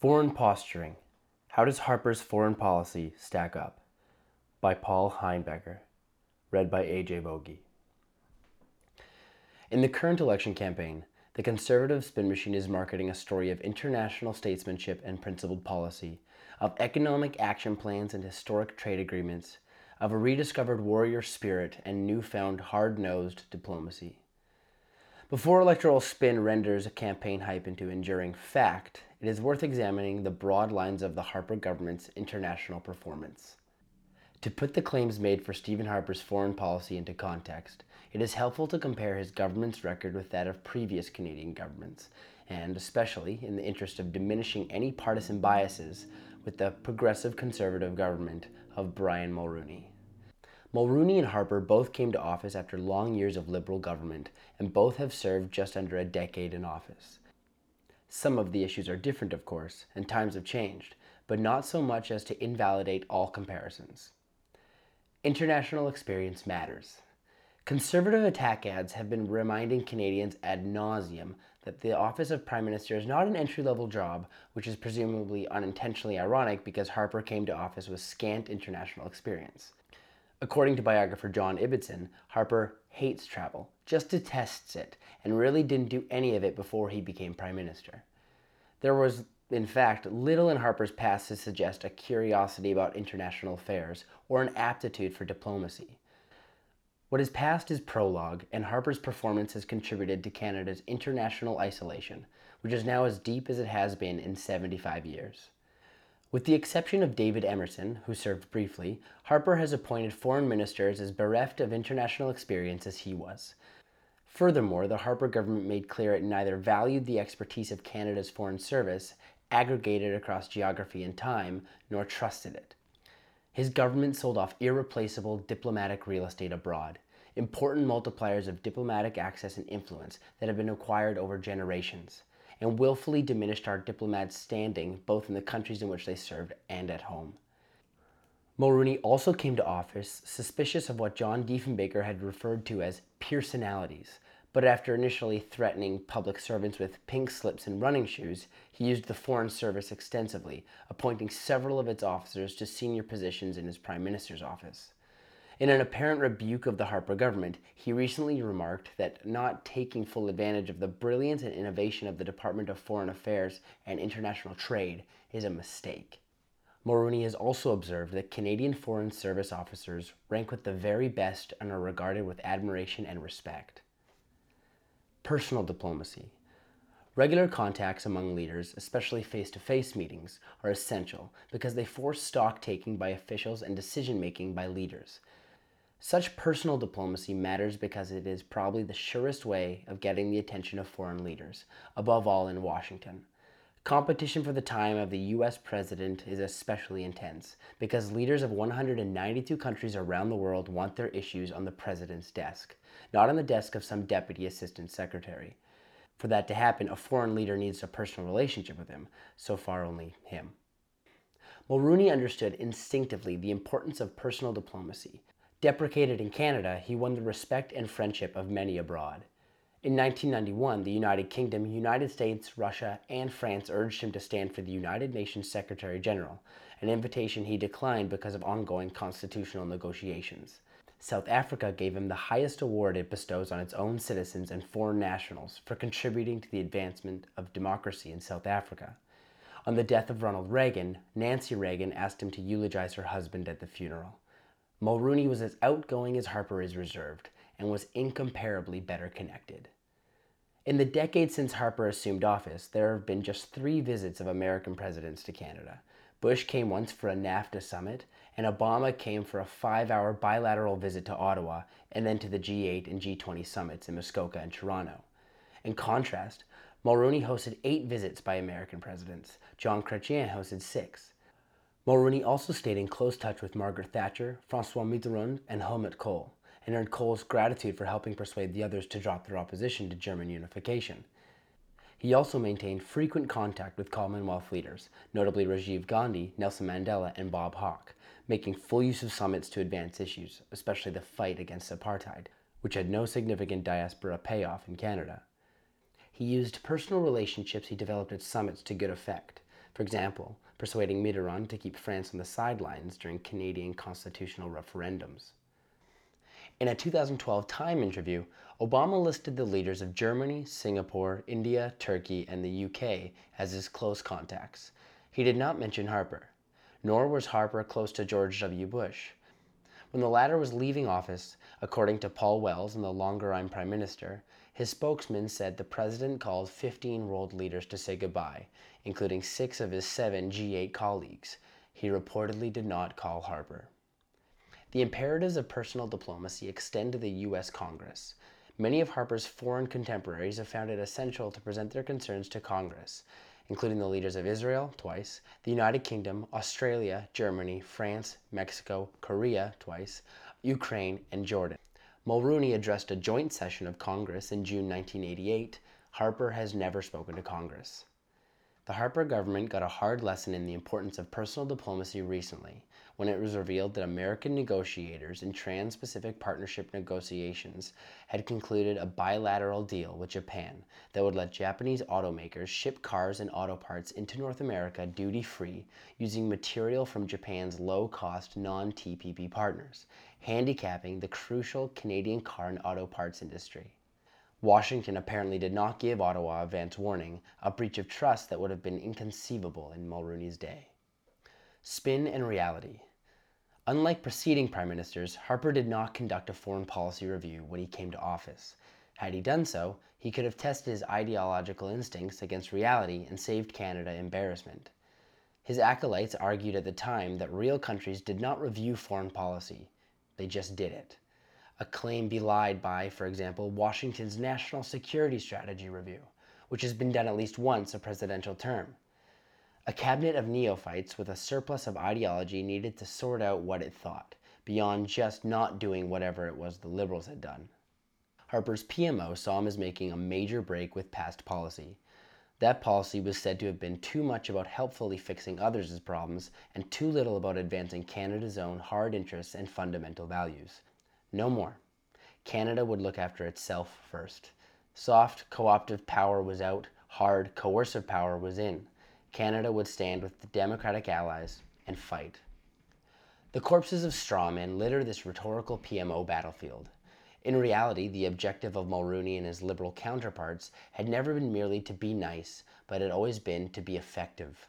Foreign Posturing How Does Harper's Foreign Policy Stack Up? by Paul Heinbecker. Read by A.J. Bogie. In the current election campaign, the conservative spin machine is marketing a story of international statesmanship and principled policy, of economic action plans and historic trade agreements, of a rediscovered warrior spirit and newfound hard nosed diplomacy. Before electoral spin renders a campaign hype into enduring fact, it is worth examining the broad lines of the Harper government's international performance. To put the claims made for Stephen Harper's foreign policy into context, it is helpful to compare his government's record with that of previous Canadian governments, and especially in the interest of diminishing any partisan biases with the progressive conservative government of Brian Mulroney. Mulroney and Harper both came to office after long years of Liberal government, and both have served just under a decade in office. Some of the issues are different, of course, and times have changed, but not so much as to invalidate all comparisons. International experience matters. Conservative attack ads have been reminding Canadians ad nauseum that the office of Prime Minister is not an entry level job, which is presumably unintentionally ironic because Harper came to office with scant international experience. According to biographer John Ibbitson, Harper hates travel, just detests it, and really didn't do any of it before he became Prime Minister. There was in fact, little in Harper's past to suggest a curiosity about international affairs or an aptitude for diplomacy. What is past is prologue, and Harper's performance has contributed to Canada's international isolation, which is now as deep as it has been in 75 years. With the exception of David Emerson, who served briefly, Harper has appointed foreign ministers as bereft of international experience as he was, Furthermore, the Harper government made clear it neither valued the expertise of Canada's Foreign Service, aggregated across geography and time, nor trusted it. His government sold off irreplaceable diplomatic real estate abroad, important multipliers of diplomatic access and influence that have been acquired over generations, and willfully diminished our diplomats' standing both in the countries in which they served and at home. Mulroney also came to office suspicious of what John Diefenbaker had referred to as personalities, but after initially threatening public servants with pink slips and running shoes, he used the Foreign Service extensively, appointing several of its officers to senior positions in his Prime Minister's office. In an apparent rebuke of the Harper government, he recently remarked that not taking full advantage of the brilliance and innovation of the Department of Foreign Affairs and International Trade is a mistake. Mulroney has also observed that Canadian Foreign Service officers rank with the very best and are regarded with admiration and respect. Personal diplomacy. Regular contacts among leaders, especially face to face meetings, are essential because they force stock taking by officials and decision making by leaders. Such personal diplomacy matters because it is probably the surest way of getting the attention of foreign leaders, above all in Washington. Competition for the time of the US president is especially intense because leaders of 192 countries around the world want their issues on the president's desk, not on the desk of some deputy assistant secretary. For that to happen, a foreign leader needs a personal relationship with him, so far only him. Mulroney understood instinctively the importance of personal diplomacy. Deprecated in Canada, he won the respect and friendship of many abroad. In 1991, the United Kingdom, United States, Russia, and France urged him to stand for the United Nations Secretary General, an invitation he declined because of ongoing constitutional negotiations. South Africa gave him the highest award it bestows on its own citizens and foreign nationals for contributing to the advancement of democracy in South Africa. On the death of Ronald Reagan, Nancy Reagan asked him to eulogize her husband at the funeral. Mulroney was as outgoing as Harper is reserved and was incomparably better connected. In the decade since Harper assumed office, there have been just three visits of American presidents to Canada. Bush came once for a NAFTA summit, and Obama came for a five hour bilateral visit to Ottawa and then to the G8 and G20 summits in Muskoka and Toronto. In contrast, Mulroney hosted eight visits by American presidents. John Chrétien hosted six. Mulroney also stayed in close touch with Margaret Thatcher, Francois Mitterrand, and Helmut Kohl and earned Kohl's gratitude for helping persuade the others to drop their opposition to German unification. He also maintained frequent contact with Commonwealth leaders, notably Rajiv Gandhi, Nelson Mandela, and Bob Hawke, making full use of summits to advance issues, especially the fight against apartheid, which had no significant diaspora payoff in Canada. He used personal relationships he developed at summits to good effect, for example, persuading Mitterrand to keep France on the sidelines during Canadian constitutional referendums. In a 2012 Time interview, Obama listed the leaders of Germany, Singapore, India, Turkey, and the UK as his close contacts. He did not mention Harper, nor was Harper close to George W. Bush. When the latter was leaving office, according to Paul Wells in The Longer I'm Prime Minister, his spokesman said the president called 15 world leaders to say goodbye, including six of his seven G8 colleagues. He reportedly did not call Harper. The imperatives of personal diplomacy extend to the U.S. Congress. Many of Harper's foreign contemporaries have found it essential to present their concerns to Congress, including the leaders of Israel twice, the United Kingdom, Australia, Germany, France, Mexico, Korea twice, Ukraine, and Jordan. Mulroney addressed a joint session of Congress in June 1988. Harper has never spoken to Congress. The Harper government got a hard lesson in the importance of personal diplomacy recently when it was revealed that American negotiators in Trans Pacific Partnership negotiations had concluded a bilateral deal with Japan that would let Japanese automakers ship cars and auto parts into North America duty free using material from Japan's low cost non TPP partners, handicapping the crucial Canadian car and auto parts industry. Washington apparently did not give Ottawa advance warning, a breach of trust that would have been inconceivable in Mulroney's day. Spin and reality. Unlike preceding prime ministers, Harper did not conduct a foreign policy review when he came to office. Had he done so, he could have tested his ideological instincts against reality and saved Canada embarrassment. His acolytes argued at the time that real countries did not review foreign policy, they just did it. A claim belied by, for example, Washington's National Security Strategy Review, which has been done at least once a presidential term. A cabinet of neophytes with a surplus of ideology needed to sort out what it thought, beyond just not doing whatever it was the Liberals had done. Harper's PMO saw him as making a major break with past policy. That policy was said to have been too much about helpfully fixing others' problems and too little about advancing Canada's own hard interests and fundamental values. No more. Canada would look after itself first. Soft, co-optive power was out, hard, coercive power was in. Canada would stand with the Democratic allies and fight. The corpses of strawmen litter this rhetorical PMO battlefield. In reality, the objective of Mulroney and his liberal counterparts had never been merely to be nice, but had always been to be effective.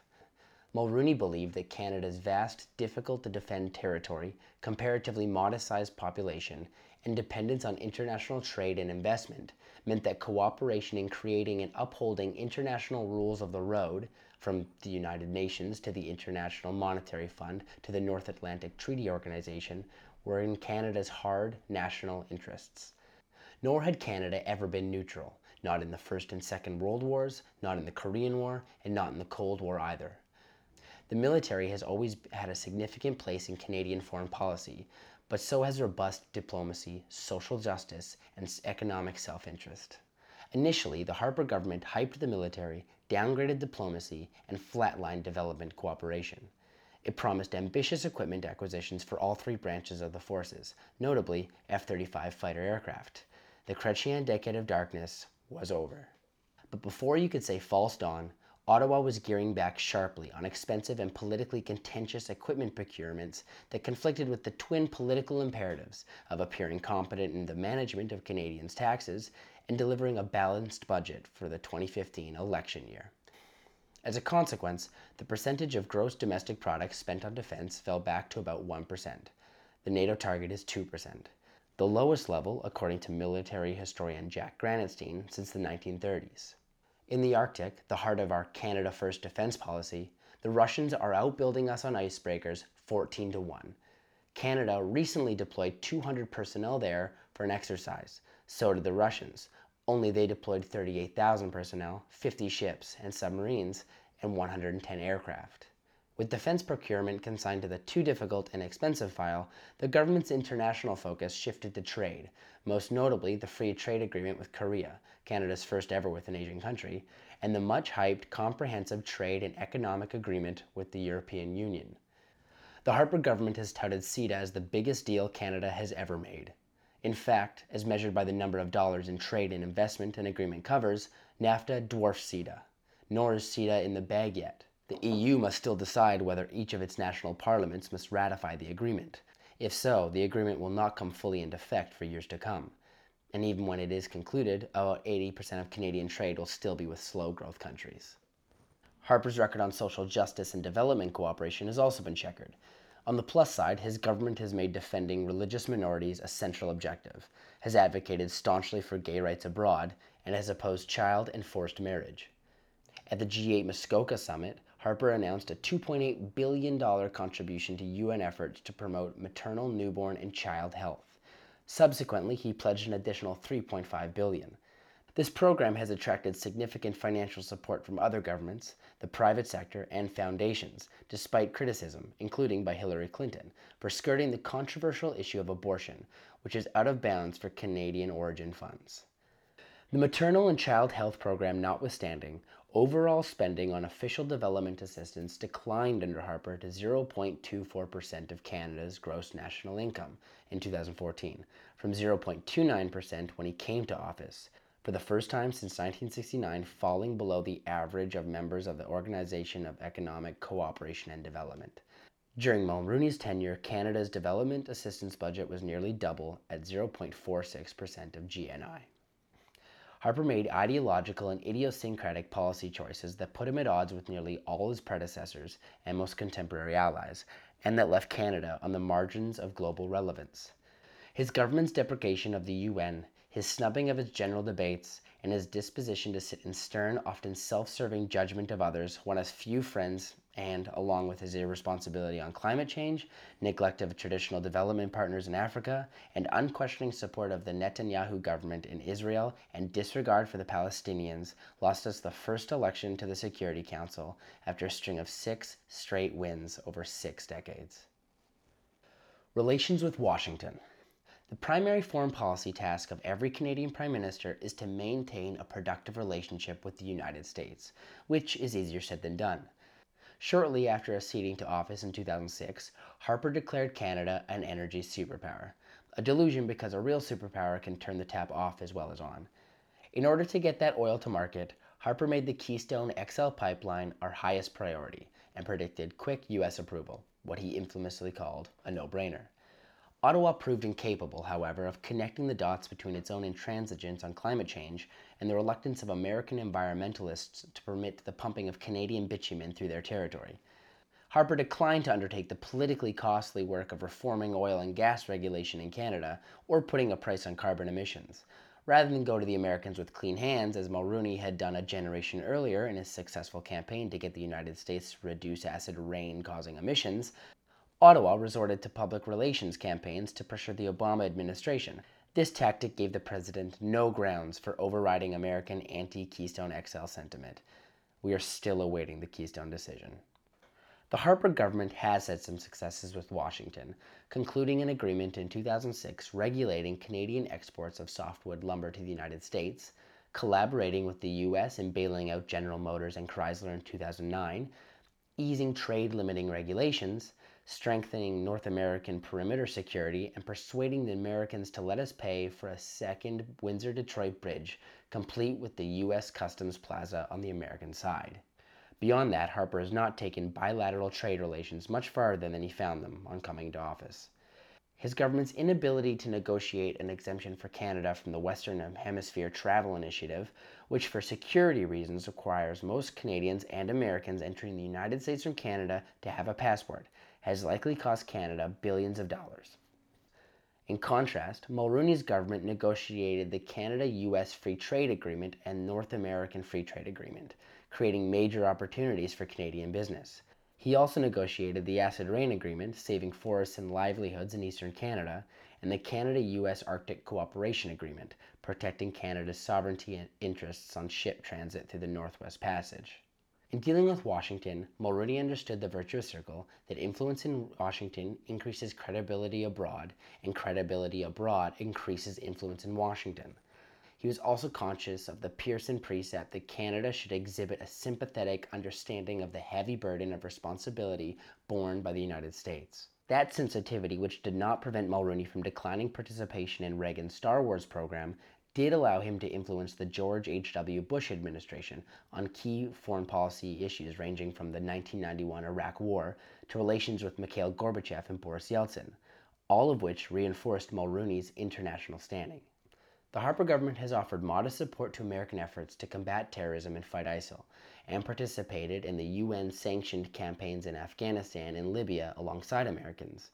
Mulroney believed that Canada's vast, difficult to defend territory, comparatively modest sized population, and dependence on international trade and investment meant that cooperation in creating and upholding international rules of the road from the United Nations to the International Monetary Fund to the North Atlantic Treaty Organization, were in Canada's hard national interests. Nor had Canada ever been neutral, not in the First and Second World Wars, not in the Korean War, and not in the Cold War either. The military has always had a significant place in Canadian foreign policy, but so has robust diplomacy, social justice, and economic self interest. Initially, the Harper government hyped the military, downgraded diplomacy, and flatlined development cooperation. It promised ambitious equipment acquisitions for all three branches of the forces, notably F 35 fighter aircraft. The Chrétien decade of darkness was over. But before you could say false dawn, Ottawa was gearing back sharply on expensive and politically contentious equipment procurements that conflicted with the twin political imperatives of appearing competent in the management of Canadians' taxes and delivering a balanced budget for the 2015 election year. As a consequence, the percentage of gross domestic product spent on defense fell back to about 1%. The NATO target is 2%, the lowest level, according to military historian Jack Granatstein, since the 1930s. In the Arctic, the heart of our Canada First defense policy, the Russians are outbuilding us on icebreakers 14 to 1. Canada recently deployed 200 personnel there for an exercise, so did the Russians, only they deployed 38,000 personnel, 50 ships and submarines, and 110 aircraft. With defense procurement consigned to the too difficult and expensive file, the government's international focus shifted to trade, most notably the free trade agreement with Korea, Canada's first ever with an Asian country, and the much hyped comprehensive trade and economic agreement with the European Union. The Harper government has touted CETA as the biggest deal Canada has ever made. In fact, as measured by the number of dollars in trade and investment an agreement covers, NAFTA dwarfs CETA. Nor is CETA in the bag yet. The EU must still decide whether each of its national parliaments must ratify the agreement. If so, the agreement will not come fully into effect for years to come. And even when it is concluded, about 80% of Canadian trade will still be with slow growth countries. Harper's record on social justice and development cooperation has also been checkered. On the plus side, his government has made defending religious minorities a central objective, has advocated staunchly for gay rights abroad, and has opposed child and forced marriage. At the G8 Muskoka summit, Harper announced a $2.8 billion contribution to UN efforts to promote maternal, newborn, and child health. Subsequently, he pledged an additional 3.5 billion. This program has attracted significant financial support from other governments, the private sector, and foundations, despite criticism, including by Hillary Clinton, for skirting the controversial issue of abortion, which is out of bounds for Canadian origin funds. The maternal and child health program notwithstanding, overall spending on official development assistance declined under Harper to 0.24% of Canada's gross national income in 2014, from 0.29% when he came to office, for the first time since 1969 falling below the average of members of the Organization of Economic Cooperation and Development. During Mulroney's tenure, Canada's development assistance budget was nearly double at 0.46% of GNI. Harper made ideological and idiosyncratic policy choices that put him at odds with nearly all his predecessors and most contemporary allies, and that left Canada on the margins of global relevance. His government's deprecation of the UN his snubbing of its general debates, and his disposition to sit in stern, often self serving judgment of others won us few friends, and, along with his irresponsibility on climate change, neglect of traditional development partners in Africa, and unquestioning support of the Netanyahu government in Israel and disregard for the Palestinians, lost us the first election to the Security Council after a string of six straight wins over six decades. Relations with Washington. The primary foreign policy task of every Canadian Prime Minister is to maintain a productive relationship with the United States, which is easier said than done. Shortly after acceding to office in 2006, Harper declared Canada an energy superpower, a delusion because a real superpower can turn the tap off as well as on. In order to get that oil to market, Harper made the Keystone XL pipeline our highest priority and predicted quick U.S. approval, what he infamously called a no brainer. Ottawa proved incapable, however, of connecting the dots between its own intransigence on climate change and the reluctance of American environmentalists to permit the pumping of Canadian bitumen through their territory. Harper declined to undertake the politically costly work of reforming oil and gas regulation in Canada or putting a price on carbon emissions. Rather than go to the Americans with clean hands, as Mulroney had done a generation earlier in his successful campaign to get the United States to reduce acid rain causing emissions, Ottawa resorted to public relations campaigns to pressure the Obama administration. This tactic gave the president no grounds for overriding American anti Keystone XL sentiment. We are still awaiting the Keystone decision. The Harper government has had some successes with Washington, concluding an agreement in 2006 regulating Canadian exports of softwood lumber to the United States, collaborating with the U.S. in bailing out General Motors and Chrysler in 2009, easing trade limiting regulations, strengthening North American perimeter security, and persuading the Americans to let us pay for a second Windsor Detroit bridge, complete with the U.S. Customs Plaza on the American side. Beyond that, Harper has not taken bilateral trade relations much farther than he found them on coming to office. His government's inability to negotiate an exemption for Canada from the Western Hemisphere Travel Initiative, which for security reasons requires most Canadians and Americans entering the United States from Canada to have a passport, has likely cost Canada billions of dollars. In contrast, Mulroney's government negotiated the Canada US Free Trade Agreement and North American Free Trade Agreement, creating major opportunities for Canadian business. He also negotiated the Acid Rain Agreement, saving forests and livelihoods in eastern Canada, and the Canada US Arctic Cooperation Agreement, protecting Canada's sovereignty and interests on ship transit through the Northwest Passage. In dealing with Washington, Mulroney understood the virtuous circle that influence in Washington increases credibility abroad, and credibility abroad increases influence in Washington. He was also conscious of the Pearson precept that Canada should exhibit a sympathetic understanding of the heavy burden of responsibility borne by the United States. That sensitivity, which did not prevent Mulroney from declining participation in Reagan's Star Wars program, did allow him to influence the George H.W. Bush administration on key foreign policy issues ranging from the 1991 Iraq War to relations with Mikhail Gorbachev and Boris Yeltsin, all of which reinforced Mulroney's international standing. The Harper government has offered modest support to American efforts to combat terrorism and fight ISIL, and participated in the UN sanctioned campaigns in Afghanistan and Libya alongside Americans.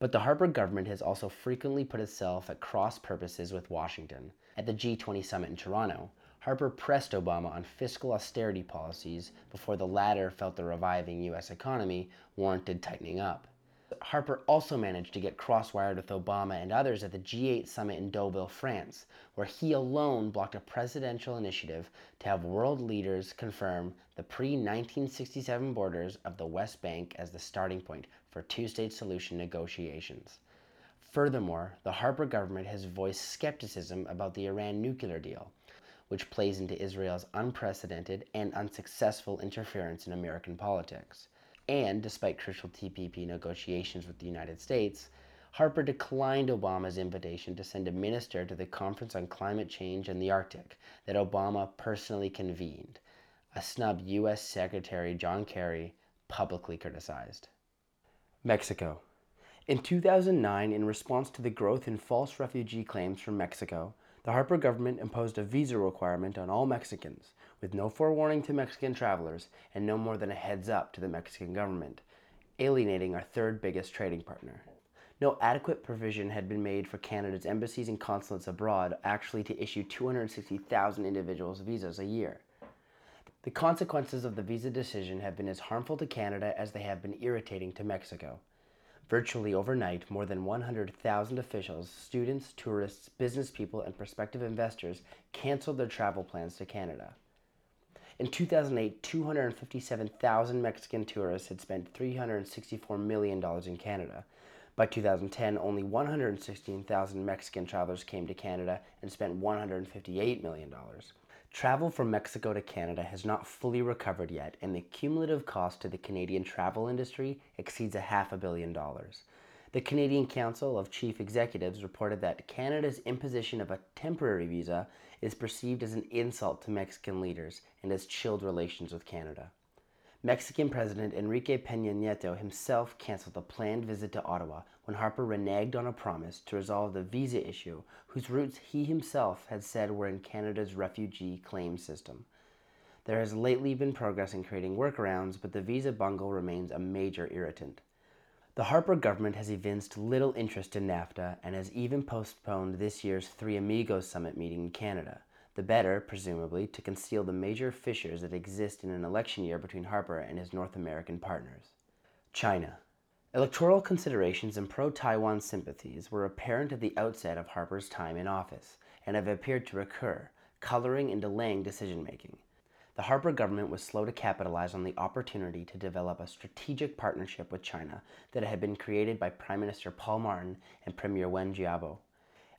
But the Harper government has also frequently put itself at cross purposes with Washington. At the G20 summit in Toronto, Harper pressed Obama on fiscal austerity policies before the latter felt the reviving U.S. economy warranted tightening up. Harper also managed to get crosswired with Obama and others at the G8 summit in Deauville, France, where he alone blocked a presidential initiative to have world leaders confirm the pre 1967 borders of the West Bank as the starting point for two state solution negotiations. Furthermore, the Harper government has voiced skepticism about the Iran nuclear deal, which plays into Israel's unprecedented and unsuccessful interference in American politics. And despite crucial TPP negotiations with the United States, Harper declined Obama's invitation to send a minister to the Conference on Climate Change and the Arctic that Obama personally convened, a snub U.S. Secretary John Kerry publicly criticized. Mexico. In 2009, in response to the growth in false refugee claims from Mexico, the Harper government imposed a visa requirement on all Mexicans, with no forewarning to Mexican travelers and no more than a heads up to the Mexican government, alienating our third biggest trading partner. No adequate provision had been made for Canada's embassies and consulates abroad actually to issue 260,000 individuals visas a year. The consequences of the visa decision have been as harmful to Canada as they have been irritating to Mexico. Virtually overnight, more than 100,000 officials, students, tourists, business people, and prospective investors canceled their travel plans to Canada. In 2008, 257,000 Mexican tourists had spent $364 million in Canada. By 2010, only 116,000 Mexican travelers came to Canada and spent $158 million. Travel from Mexico to Canada has not fully recovered yet, and the cumulative cost to the Canadian travel industry exceeds a half a billion dollars. The Canadian Council of Chief Executives reported that Canada's imposition of a temporary visa is perceived as an insult to Mexican leaders and has chilled relations with Canada. Mexican President Enrique Peña Nieto himself canceled a planned visit to Ottawa when Harper reneged on a promise to resolve the visa issue, whose roots he himself had said were in Canada's refugee claim system. There has lately been progress in creating workarounds, but the visa bungle remains a major irritant. The Harper government has evinced little interest in NAFTA and has even postponed this year's Three Amigos summit meeting in Canada the better, presumably, to conceal the major fissures that exist in an election year between Harper and his North American partners. China. Electoral considerations and pro Taiwan sympathies were apparent at the outset of Harper's time in office and have appeared to recur, coloring and delaying decision making. The Harper government was slow to capitalize on the opportunity to develop a strategic partnership with China that had been created by Prime Minister Paul Martin and Premier Wen Jiabao.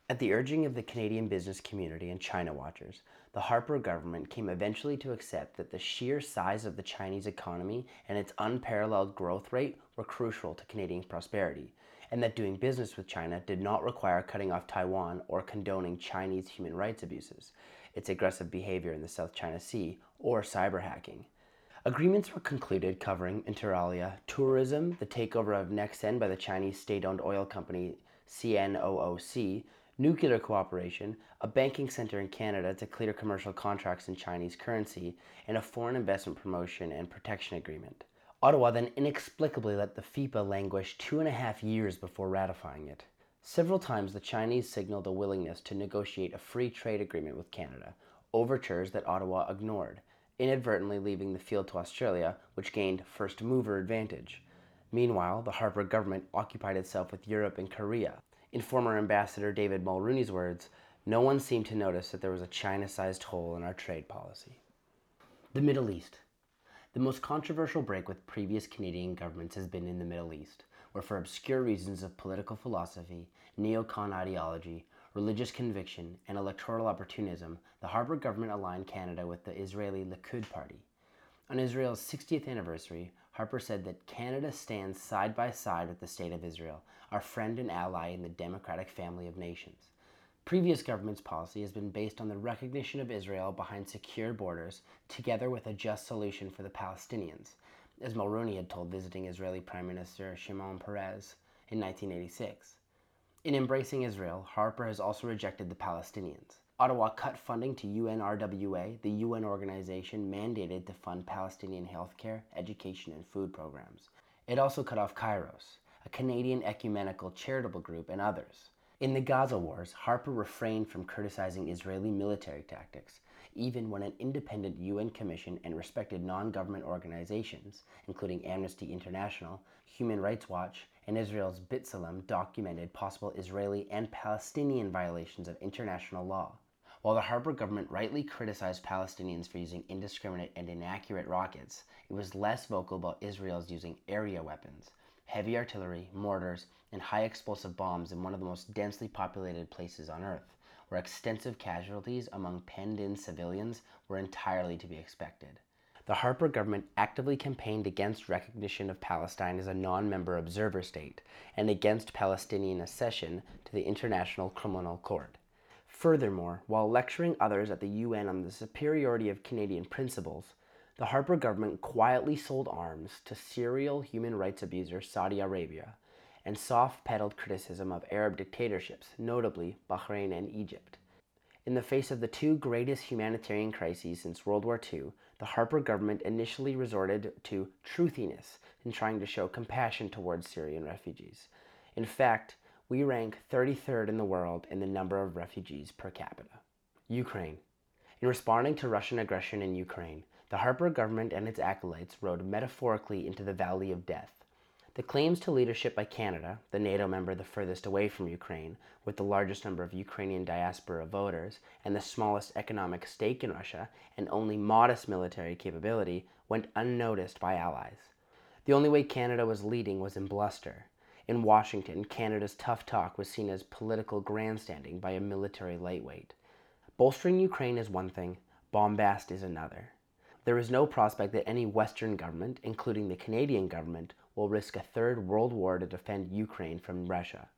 At the urging of the Canadian business community and China watchers, the Harper government came eventually to accept that the sheer size of the Chinese economy and its unparalleled growth rate were crucial to Canadian prosperity, and that doing business with China did not require cutting off Taiwan or condoning Chinese human rights abuses, its aggressive behavior in the South China Sea, or cyber hacking. Agreements were concluded covering, inter alia, tourism, the takeover of Nexen by the Chinese state owned oil company CNOOC, nuclear cooperation, a banking center in Canada to clear commercial contracts in Chinese currency, and a foreign investment promotion and protection agreement. Ottawa then inexplicably let the FIPA languish two and a half years before ratifying it. Several times the Chinese signaled a willingness to negotiate a free trade agreement with Canada, overtures that Ottawa ignored, inadvertently leaving the field to Australia, which gained first mover advantage. Meanwhile, the Harper government occupied itself with Europe and Korea, in former Ambassador David Mulroney's words, no one seemed to notice that there was a China sized hole in our trade policy. The Middle East. The most controversial break with previous Canadian governments has been in the Middle East, where, for obscure reasons of political philosophy, neocon ideology, religious conviction, and electoral opportunism, the Harper government aligned Canada with the Israeli Likud party. On Israel's 60th anniversary, Harper said that Canada stands side by side with the State of Israel, our friend and ally in the democratic family of nations. Previous government's policy has been based on the recognition of Israel behind secure borders, together with a just solution for the Palestinians, as Mulroney had told visiting Israeli Prime Minister Shimon Peres in 1986. In embracing Israel, Harper has also rejected the Palestinians. Ottawa cut funding to UNRWA, the UN organization mandated to fund Palestinian healthcare, education, and food programs. It also cut off Kairos, a Canadian ecumenical charitable group, and others. In the Gaza wars, Harper refrained from criticizing Israeli military tactics, even when an independent UN commission and respected non government organizations, including Amnesty International, Human Rights Watch, and Israel's B'Tselem, documented possible Israeli and Palestinian violations of international law. While the Harper government rightly criticized Palestinians for using indiscriminate and inaccurate rockets, it was less vocal about Israel's using area weapons, heavy artillery, mortars, and high explosive bombs in one of the most densely populated places on Earth, where extensive casualties among penned in civilians were entirely to be expected. The Harper government actively campaigned against recognition of Palestine as a non member observer state and against Palestinian accession to the International Criminal Court. Furthermore, while lecturing others at the UN on the superiority of Canadian principles, the Harper government quietly sold arms to serial human rights abuser Saudi Arabia and soft pedaled criticism of Arab dictatorships, notably Bahrain and Egypt. In the face of the two greatest humanitarian crises since World War II, the Harper government initially resorted to truthiness in trying to show compassion towards Syrian refugees. In fact, we rank 33rd in the world in the number of refugees per capita. Ukraine. In responding to Russian aggression in Ukraine, the Harper government and its acolytes rode metaphorically into the valley of death. The claims to leadership by Canada, the NATO member the furthest away from Ukraine, with the largest number of Ukrainian diaspora voters and the smallest economic stake in Russia and only modest military capability, went unnoticed by allies. The only way Canada was leading was in bluster. In Washington, Canada's tough talk was seen as political grandstanding by a military lightweight. Bolstering Ukraine is one thing, bombast is another. There is no prospect that any Western government, including the Canadian government, will risk a third world war to defend Ukraine from Russia.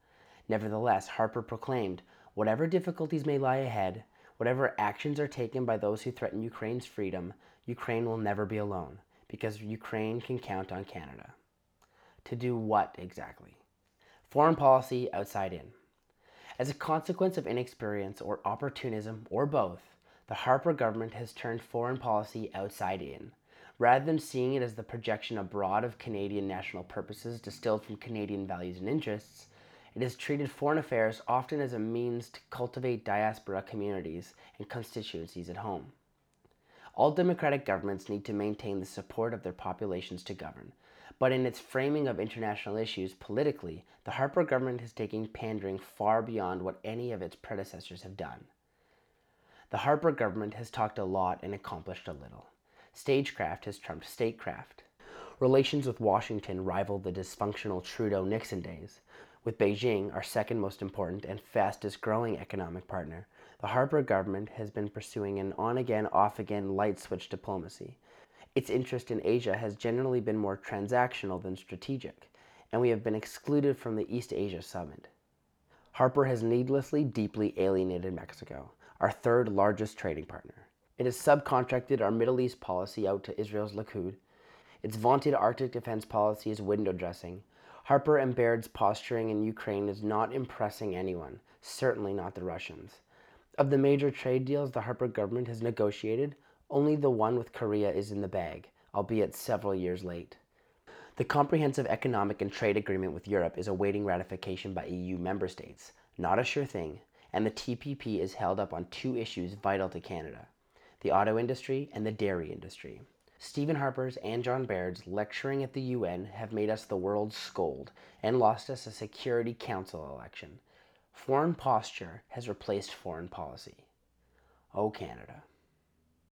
Nevertheless, Harper proclaimed whatever difficulties may lie ahead, whatever actions are taken by those who threaten Ukraine's freedom, Ukraine will never be alone, because Ukraine can count on Canada. To do what exactly? Foreign policy outside in. As a consequence of inexperience or opportunism or both, the Harper government has turned foreign policy outside in. Rather than seeing it as the projection abroad of Canadian national purposes distilled from Canadian values and interests, it has treated foreign affairs often as a means to cultivate diaspora communities and constituencies at home. All democratic governments need to maintain the support of their populations to govern, but in its framing of international issues politically, the Harper government is taking pandering far beyond what any of its predecessors have done. The Harper government has talked a lot and accomplished a little. Stagecraft has trumped statecraft. Relations with Washington rival the dysfunctional Trudeau Nixon days. With Beijing, our second most important and fastest growing economic partner, the Harper government has been pursuing an on again, off again light switch diplomacy. Its interest in Asia has generally been more transactional than strategic, and we have been excluded from the East Asia Summit. Harper has needlessly deeply alienated Mexico our third largest trading partner. It has subcontracted our Middle East policy out to Israel's Likud. Its vaunted Arctic defense policy is window dressing. Harper and Baird's posturing in Ukraine is not impressing anyone, certainly not the Russians. Of the major trade deals the Harper government has negotiated, only the one with Korea is in the bag, albeit several years late. The Comprehensive Economic and Trade Agreement with Europe is awaiting ratification by EU member states. Not a sure thing, and the TPP is held up on two issues vital to Canada the auto industry and the dairy industry. Stephen Harper's and John Baird's lecturing at the UN have made us the world's scold and lost us a Security Council election. Foreign posture has replaced foreign policy. Oh, Canada.